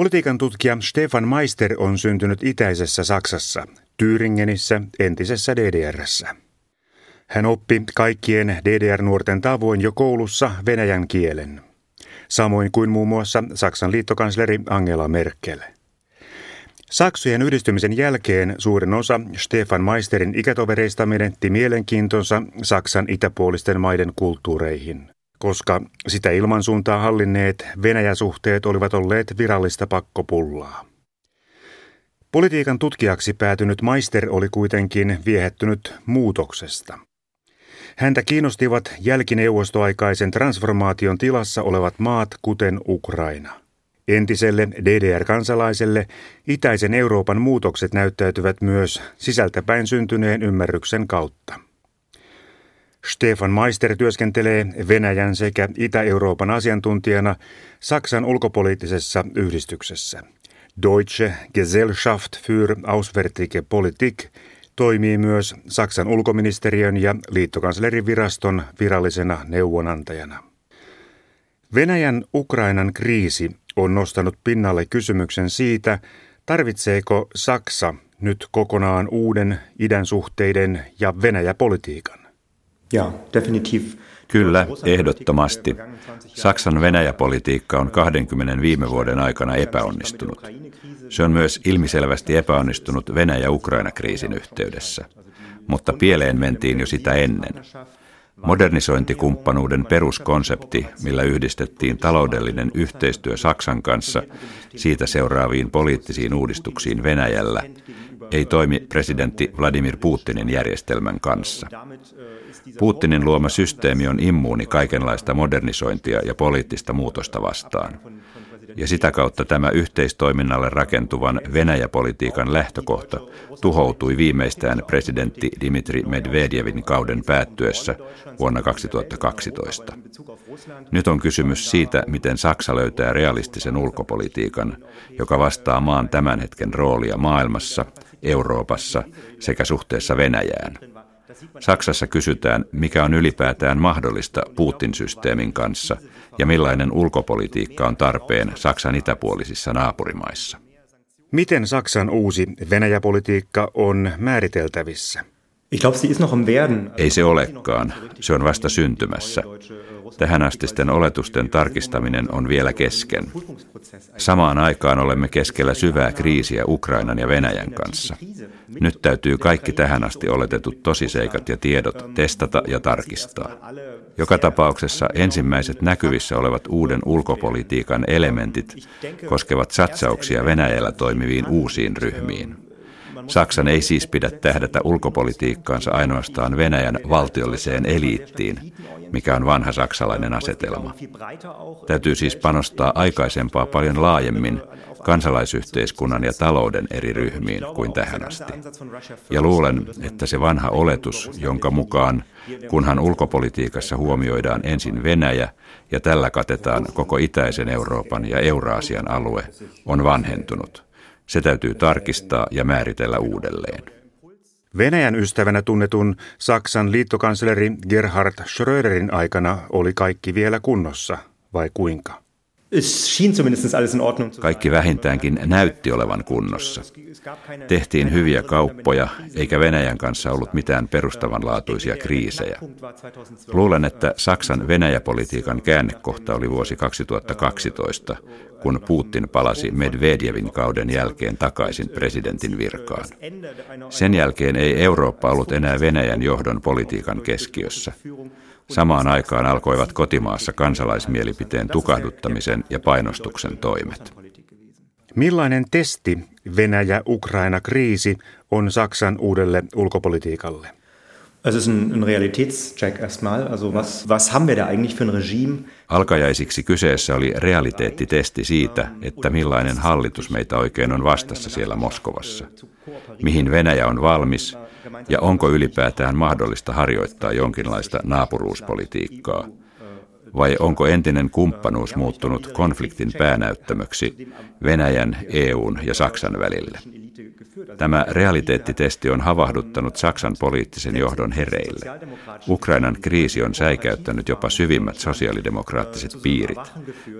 Politiikan tutkija Stefan Meister on syntynyt itäisessä Saksassa, Thüringenissä, entisessä DDRssä. Hän oppi kaikkien DDR-nuorten tavoin jo koulussa venäjän kielen, samoin kuin muun muassa Saksan liittokansleri Angela Merkel. Saksujen yhdistymisen jälkeen suurin osa Stefan Meisterin ikätovereista menetti mielenkiintonsa Saksan itäpuolisten maiden kulttuureihin, koska sitä ilmansuuntaa hallinneet Venäjä-suhteet olivat olleet virallista pakkopullaa. Politiikan tutkijaksi päätynyt Meister oli kuitenkin viehättynyt muutoksesta. Häntä kiinnostivat jälkineuvostoaikaisen transformaation tilassa olevat maat, kuten Ukraina. Entiselle DDR-kansalaiselle itäisen Euroopan muutokset näyttäytyvät myös sisältäpäin syntyneen ymmärryksen kautta. Stefan Meister työskentelee Venäjän sekä Itä-Euroopan asiantuntijana Saksan ulkopoliittisessa yhdistyksessä. Deutsche Gesellschaft für Auswärtige Politik toimii myös Saksan ulkoministeriön ja liittokanslerin viraston virallisena neuvonantajana. Venäjän Ukrainan kriisi on nostanut pinnalle kysymyksen siitä, tarvitseeko Saksa nyt kokonaan uuden idän suhteiden ja Venäjä-politiikan. Kyllä, ehdottomasti. Saksan Venäjä-politiikka on 20 viime vuoden aikana epäonnistunut. Se on myös ilmiselvästi epäonnistunut Venäjä-Ukraina-kriisin yhteydessä. Mutta pieleen mentiin jo sitä ennen. Modernisointikumppanuuden peruskonsepti, millä yhdistettiin taloudellinen yhteistyö Saksan kanssa siitä seuraaviin poliittisiin uudistuksiin Venäjällä, ei toimi presidentti Vladimir Putinin järjestelmän kanssa. Putinin luoma systeemi on immuuni kaikenlaista modernisointia ja poliittista muutosta vastaan ja sitä kautta tämä yhteistoiminnalle rakentuvan Venäjäpolitiikan lähtökohta tuhoutui viimeistään presidentti Dimitri Medvedevin kauden päättyessä vuonna 2012. Nyt on kysymys siitä, miten Saksa löytää realistisen ulkopolitiikan, joka vastaa maan tämän hetken roolia maailmassa, Euroopassa sekä suhteessa Venäjään. Saksassa kysytään, mikä on ylipäätään mahdollista Putin-systeemin kanssa ja millainen ulkopolitiikka on tarpeen Saksan itäpuolisissa naapurimaissa. Miten Saksan uusi Venäjäpolitiikka on määriteltävissä? Ei se olekaan. Se on vasta syntymässä. Tähän astisten oletusten tarkistaminen on vielä kesken. Samaan aikaan olemme keskellä syvää kriisiä Ukrainan ja Venäjän kanssa. Nyt täytyy kaikki tähän asti oletetut tosiseikat ja tiedot testata ja tarkistaa. Joka tapauksessa ensimmäiset näkyvissä olevat uuden ulkopolitiikan elementit koskevat satsauksia Venäjällä toimiviin uusiin ryhmiin. Saksan ei siis pidä tähdätä ulkopolitiikkaansa ainoastaan Venäjän valtiolliseen eliittiin, mikä on vanha saksalainen asetelma. Täytyy siis panostaa aikaisempaa paljon laajemmin kansalaisyhteiskunnan ja talouden eri ryhmiin kuin tähän asti. Ja luulen, että se vanha oletus, jonka mukaan kunhan ulkopolitiikassa huomioidaan ensin Venäjä ja tällä katetaan koko itäisen Euroopan ja Euraasian alue, on vanhentunut. Se täytyy tarkistaa ja määritellä uudelleen. Venäjän ystävänä tunnetun Saksan liittokansleri Gerhard Schröderin aikana oli kaikki vielä kunnossa, vai kuinka? Kaikki vähintäänkin näytti olevan kunnossa. Tehtiin hyviä kauppoja, eikä Venäjän kanssa ollut mitään perustavanlaatuisia kriisejä. Luulen, että Saksan Venäjäpolitiikan käännekohta oli vuosi 2012, kun Putin palasi Medvedevin kauden jälkeen takaisin presidentin virkaan. Sen jälkeen ei Eurooppa ollut enää Venäjän johdon politiikan keskiössä. Samaan aikaan alkoivat kotimaassa kansalaismielipiteen tukahduttamisen ja painostuksen toimet. Millainen testi Venäjä-Ukraina-kriisi on Saksan uudelle ulkopolitiikalle? Es ist ein, ein Realitätscheck erstmal. Also was, was haben wir da eigentlich für ein Regime? Alkajaisiksi kyseessä oli realiteettitesti siitä, että millainen hallitus meitä oikein on vastassa siellä Moskovassa. Mihin Venäjä on valmis ja onko ylipäätään mahdollista harjoittaa jonkinlaista naapuruuspolitiikkaa. Vai onko entinen kumppanuus muuttunut konfliktin päänäyttämöksi Venäjän, EUn ja Saksan välille? Tämä realiteettitesti on havahduttanut Saksan poliittisen johdon hereille. Ukrainan kriisi on säikäyttänyt jopa syvimmät sosiaalidemokraattiset piirit,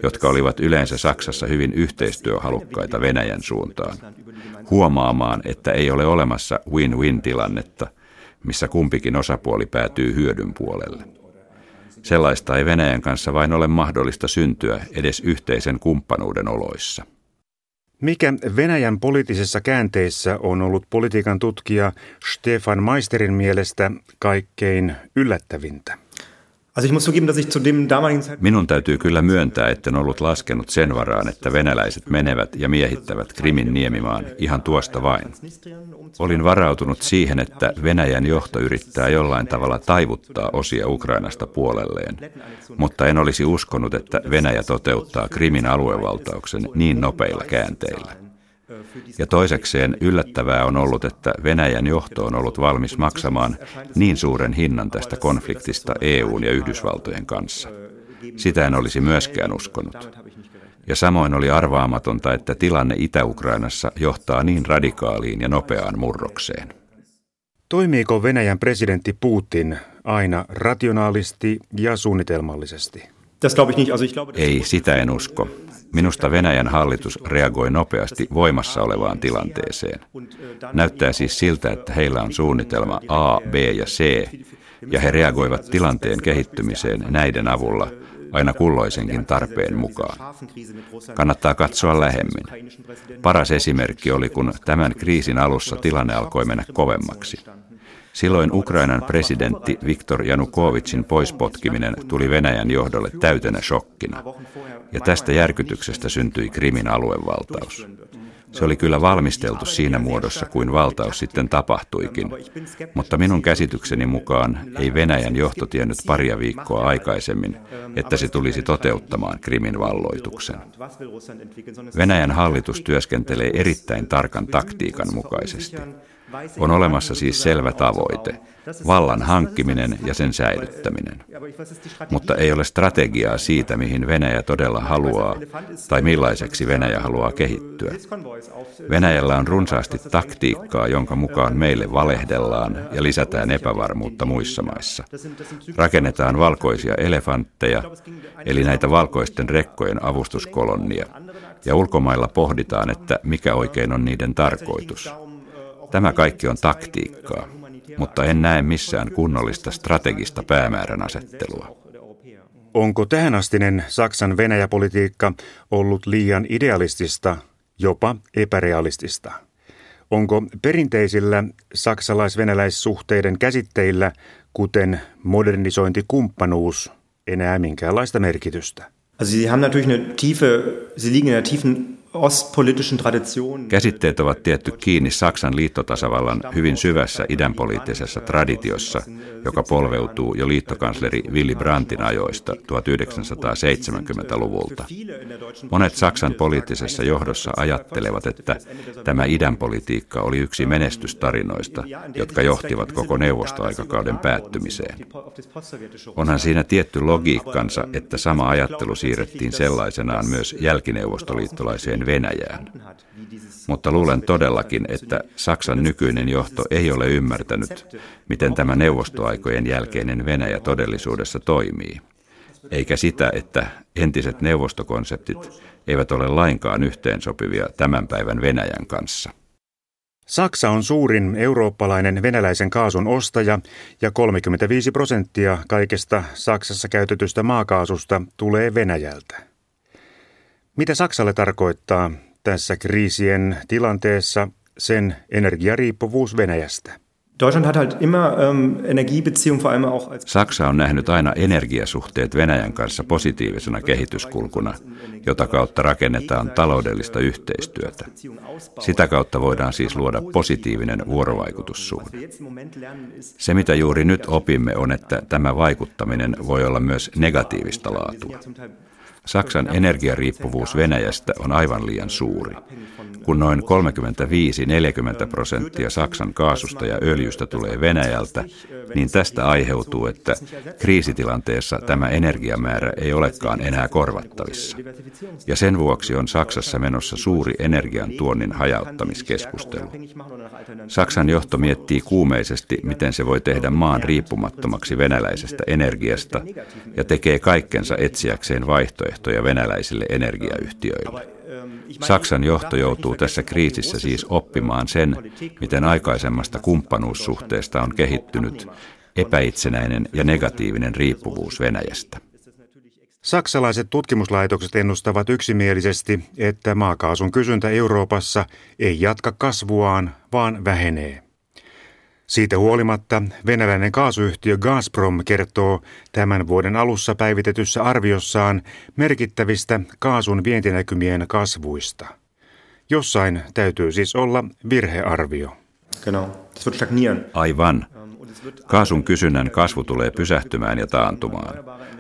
jotka olivat yleensä Saksassa hyvin yhteistyöhalukkaita Venäjän suuntaan, huomaamaan, että ei ole olemassa win-win-tilannetta, missä kumpikin osapuoli päätyy hyödyn puolelle. Sellaista ei Venäjän kanssa vain ole mahdollista syntyä edes yhteisen kumppanuuden oloissa. Mikä Venäjän poliittisessa käänteessä on ollut politiikan tutkija Stefan Meisterin mielestä kaikkein yllättävintä? Minun täytyy kyllä myöntää, että en ollut laskenut sen varaan, että venäläiset menevät ja miehittävät Krimin niemimaan ihan tuosta vain. Olin varautunut siihen, että Venäjän johto yrittää jollain tavalla taivuttaa osia Ukrainasta puolelleen, mutta en olisi uskonut, että Venäjä toteuttaa Krimin aluevaltauksen niin nopeilla käänteillä. Ja toisekseen yllättävää on ollut, että Venäjän johto on ollut valmis maksamaan niin suuren hinnan tästä konfliktista EUn ja Yhdysvaltojen kanssa. Sitä en olisi myöskään uskonut. Ja samoin oli arvaamatonta, että tilanne Itä-Ukrainassa johtaa niin radikaaliin ja nopeaan murrokseen. Toimiiko Venäjän presidentti Putin aina rationaalisti ja suunnitelmallisesti? Ei, sitä en usko. Minusta Venäjän hallitus reagoi nopeasti voimassa olevaan tilanteeseen. Näyttää siis siltä, että heillä on suunnitelma A, B ja C, ja he reagoivat tilanteen kehittymiseen näiden avulla aina kulloisenkin tarpeen mukaan. Kannattaa katsoa lähemmin. Paras esimerkki oli, kun tämän kriisin alussa tilanne alkoi mennä kovemmaksi. Silloin Ukrainan presidentti Viktor Janukovicin poispotkiminen tuli Venäjän johdolle täytenä shokkina. Ja tästä järkytyksestä syntyi Krimin aluevaltaus. Se oli kyllä valmisteltu siinä muodossa kuin valtaus sitten tapahtuikin, mutta minun käsitykseni mukaan ei Venäjän johto tiennyt paria viikkoa aikaisemmin, että se tulisi toteuttamaan Krimin valloituksen. Venäjän hallitus työskentelee erittäin tarkan taktiikan mukaisesti. On olemassa siis selvä tavoite, vallan hankkiminen ja sen säilyttäminen. Mutta ei ole strategiaa siitä, mihin Venäjä todella haluaa tai millaiseksi Venäjä haluaa kehittyä. Venäjällä on runsaasti taktiikkaa, jonka mukaan meille valehdellaan ja lisätään epävarmuutta muissa maissa. Rakennetaan valkoisia elefantteja, eli näitä valkoisten rekkojen avustuskolonnia, ja ulkomailla pohditaan, että mikä oikein on niiden tarkoitus. Tämä kaikki on taktiikkaa, mutta en näe missään kunnollista strategista päämäärän asettelua. Onko tähänastinen Saksan Venäjäpolitiikka ollut liian idealistista, jopa epärealistista? Onko perinteisillä saksalais-venäläissuhteiden käsitteillä, kuten modernisointikumppanuus, enää minkäänlaista merkitystä? Also sie haben natürlich eine tiefe, sie liegen in einer tiefen Käsitteet ovat tietty kiinni Saksan liittotasavallan hyvin syvässä idänpoliittisessa traditiossa, joka polveutuu jo liittokansleri Willy Brandtin ajoista 1970-luvulta. Monet Saksan poliittisessa johdossa ajattelevat, että tämä idänpolitiikka oli yksi menestystarinoista, jotka johtivat koko neuvostoaikakauden päättymiseen. Onhan siinä tietty logiikkansa, että sama ajattelu siirrettiin sellaisenaan myös jälkineuvostoliittolaiseen suhteen Venäjään. Mutta luulen todellakin, että Saksan nykyinen johto ei ole ymmärtänyt, miten tämä neuvostoaikojen jälkeinen Venäjä todellisuudessa toimii. Eikä sitä, että entiset neuvostokonseptit eivät ole lainkaan yhteensopivia tämän päivän Venäjän kanssa. Saksa on suurin eurooppalainen venäläisen kaasun ostaja ja 35 prosenttia kaikesta Saksassa käytetystä maakaasusta tulee Venäjältä. Mitä Saksalle tarkoittaa tässä kriisien tilanteessa sen energiariippuvuus Venäjästä? Ähm, Saksa on nähnyt aina energiasuhteet Venäjän kanssa positiivisena kehityskulkuna, jota kautta rakennetaan taloudellista yhteistyötä. Sitä kautta voidaan siis luoda positiivinen vuorovaikutussuhde. Se, mitä juuri nyt opimme, on, että tämä vaikuttaminen voi olla myös negatiivista laatua. Saksan energiariippuvuus Venäjästä on aivan liian suuri. Kun noin 35-40 prosenttia Saksan kaasusta ja öljystä tulee Venäjältä, niin tästä aiheutuu, että kriisitilanteessa tämä energiamäärä ei olekaan enää korvattavissa. Ja sen vuoksi on Saksassa menossa suuri energian tuonnin hajauttamiskeskustelu. Saksan johto miettii kuumeisesti, miten se voi tehdä maan riippumattomaksi venäläisestä energiasta ja tekee kaikkensa etsiäkseen vaihtoehtoja venäläisille energiayhtiöille. Saksan johto joutuu tässä kriisissä siis oppimaan sen, miten aikaisemmasta kumppanuussuhteesta on kehittynyt epäitsenäinen ja negatiivinen riippuvuus Venäjästä. Saksalaiset tutkimuslaitokset ennustavat yksimielisesti, että maakaasun kysyntä Euroopassa ei jatka kasvuaan, vaan vähenee. Siitä huolimatta venäläinen kaasuyhtiö Gazprom kertoo tämän vuoden alussa päivitetyssä arviossaan merkittävistä kaasun vientinäkymien kasvuista. Jossain täytyy siis olla virhearvio. Aivan. Kaasun kysynnän kasvu tulee pysähtymään ja taantumaan.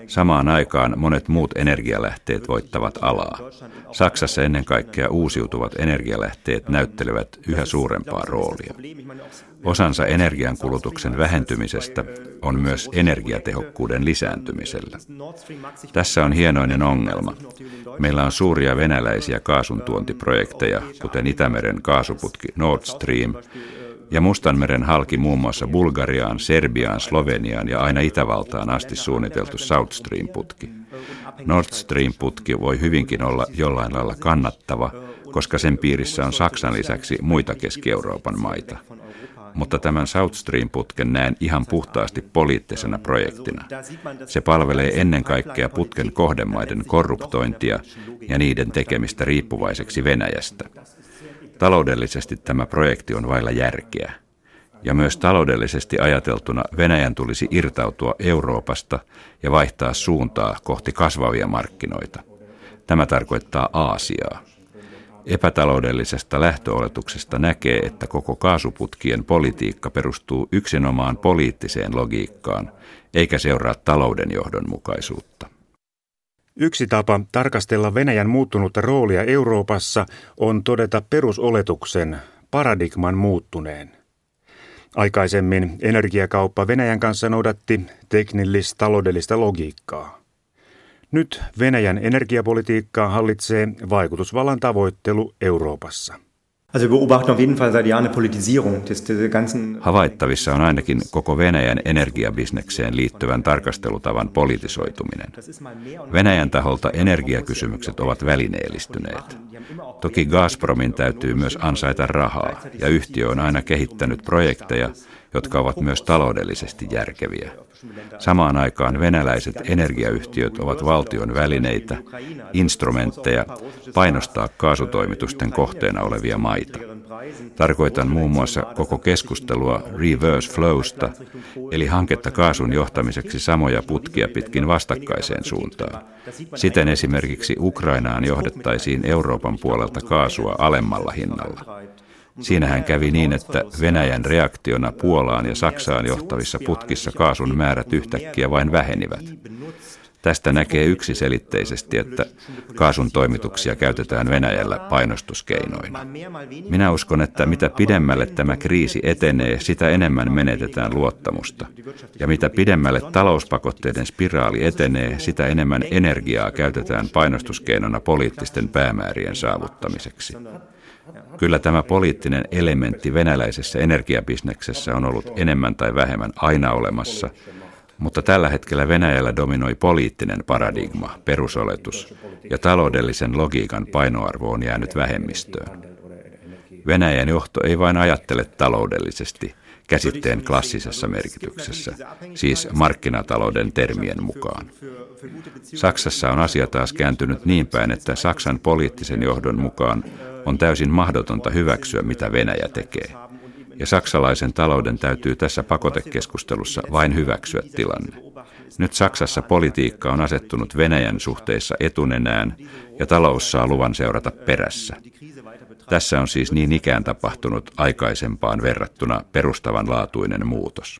Samaan aikaan monet muut energialähteet voittavat alaa. Saksassa ennen kaikkea uusiutuvat energialähteet näyttelevät yhä suurempaa roolia. Osansa energiankulutuksen vähentymisestä on myös energiatehokkuuden lisääntymisellä. Tässä on hienoinen ongelma. Meillä on suuria venäläisiä kaasuntuontiprojekteja, kuten Itämeren kaasuputki Nord Stream, ja Mustanmeren halki muun muassa Bulgariaan, Serbiaan, Sloveniaan ja aina Itävaltaan asti suunniteltu South Stream-putki. Nord Stream-putki voi hyvinkin olla jollain lailla kannattava, koska sen piirissä on Saksan lisäksi muita Keski-Euroopan maita. Mutta tämän South Stream-putken näen ihan puhtaasti poliittisena projektina. Se palvelee ennen kaikkea putken kohdemaiden korruptointia ja niiden tekemistä riippuvaiseksi Venäjästä. Taloudellisesti tämä projekti on vailla järkeä. Ja myös taloudellisesti ajateltuna Venäjän tulisi irtautua Euroopasta ja vaihtaa suuntaa kohti kasvavia markkinoita. Tämä tarkoittaa Aasiaa. Epätaloudellisesta lähtöoletuksesta näkee, että koko kaasuputkien politiikka perustuu yksinomaan poliittiseen logiikkaan, eikä seuraa talouden johdonmukaisuutta. Yksi tapa tarkastella Venäjän muuttunutta roolia Euroopassa on todeta perusoletuksen, paradigman muuttuneen. Aikaisemmin energiakauppa Venäjän kanssa noudatti teknillis-taloudellista logiikkaa. Nyt Venäjän energiapolitiikkaa hallitsee vaikutusvallan tavoittelu Euroopassa. Also wir beobachten auf jeden Fall seit Jahren eine Politisierung des, des ganzen Havaittavissa on ainakin koko Venäjän energiabisnekseen liittyvän tarkastelutavan politisoituminen. Venäjän taholta energiakysymykset ovat välineellistyneet. Toki Gazpromin täytyy myös ansaita rahaa, ja yhtiö on aina kehittänyt projekteja, jotka ovat myös taloudellisesti järkeviä. Samaan aikaan venäläiset energiayhtiöt ovat valtion välineitä, instrumentteja painostaa kaasutoimitusten kohteena olevia maita. Tarkoitan muun muassa koko keskustelua reverse flowsta, eli hanketta kaasun johtamiseksi samoja putkia pitkin vastakkaiseen suuntaan. Siten esimerkiksi Ukrainaan johdettaisiin Euroopan puolelta kaasua alemmalla hinnalla. Siinähän kävi niin, että Venäjän reaktiona Puolaan ja Saksaan johtavissa putkissa kaasun määrät yhtäkkiä vain vähenivät. Tästä näkee yksiselitteisesti, että kaasun toimituksia käytetään Venäjällä painostuskeinoina. Minä uskon, että mitä pidemmälle tämä kriisi etenee, sitä enemmän menetetään luottamusta. Ja mitä pidemmälle talouspakotteiden spiraali etenee, sitä enemmän energiaa käytetään painostuskeinona poliittisten päämäärien saavuttamiseksi. Kyllä tämä poliittinen elementti venäläisessä energiabisneksessä on ollut enemmän tai vähemmän aina olemassa, mutta tällä hetkellä Venäjällä dominoi poliittinen paradigma, perusoletus, ja taloudellisen logiikan painoarvo on jäänyt vähemmistöön. Venäjän johto ei vain ajattele taloudellisesti käsitteen klassisessa merkityksessä, siis markkinatalouden termien mukaan. Saksassa on asia taas kääntynyt niin päin, että Saksan poliittisen johdon mukaan on täysin mahdotonta hyväksyä, mitä Venäjä tekee. Ja saksalaisen talouden täytyy tässä pakotekeskustelussa vain hyväksyä tilanne. Nyt Saksassa politiikka on asettunut Venäjän suhteissa etunenään ja talous saa luvan seurata perässä. Tässä on siis niin ikään tapahtunut aikaisempaan verrattuna perustavanlaatuinen muutos.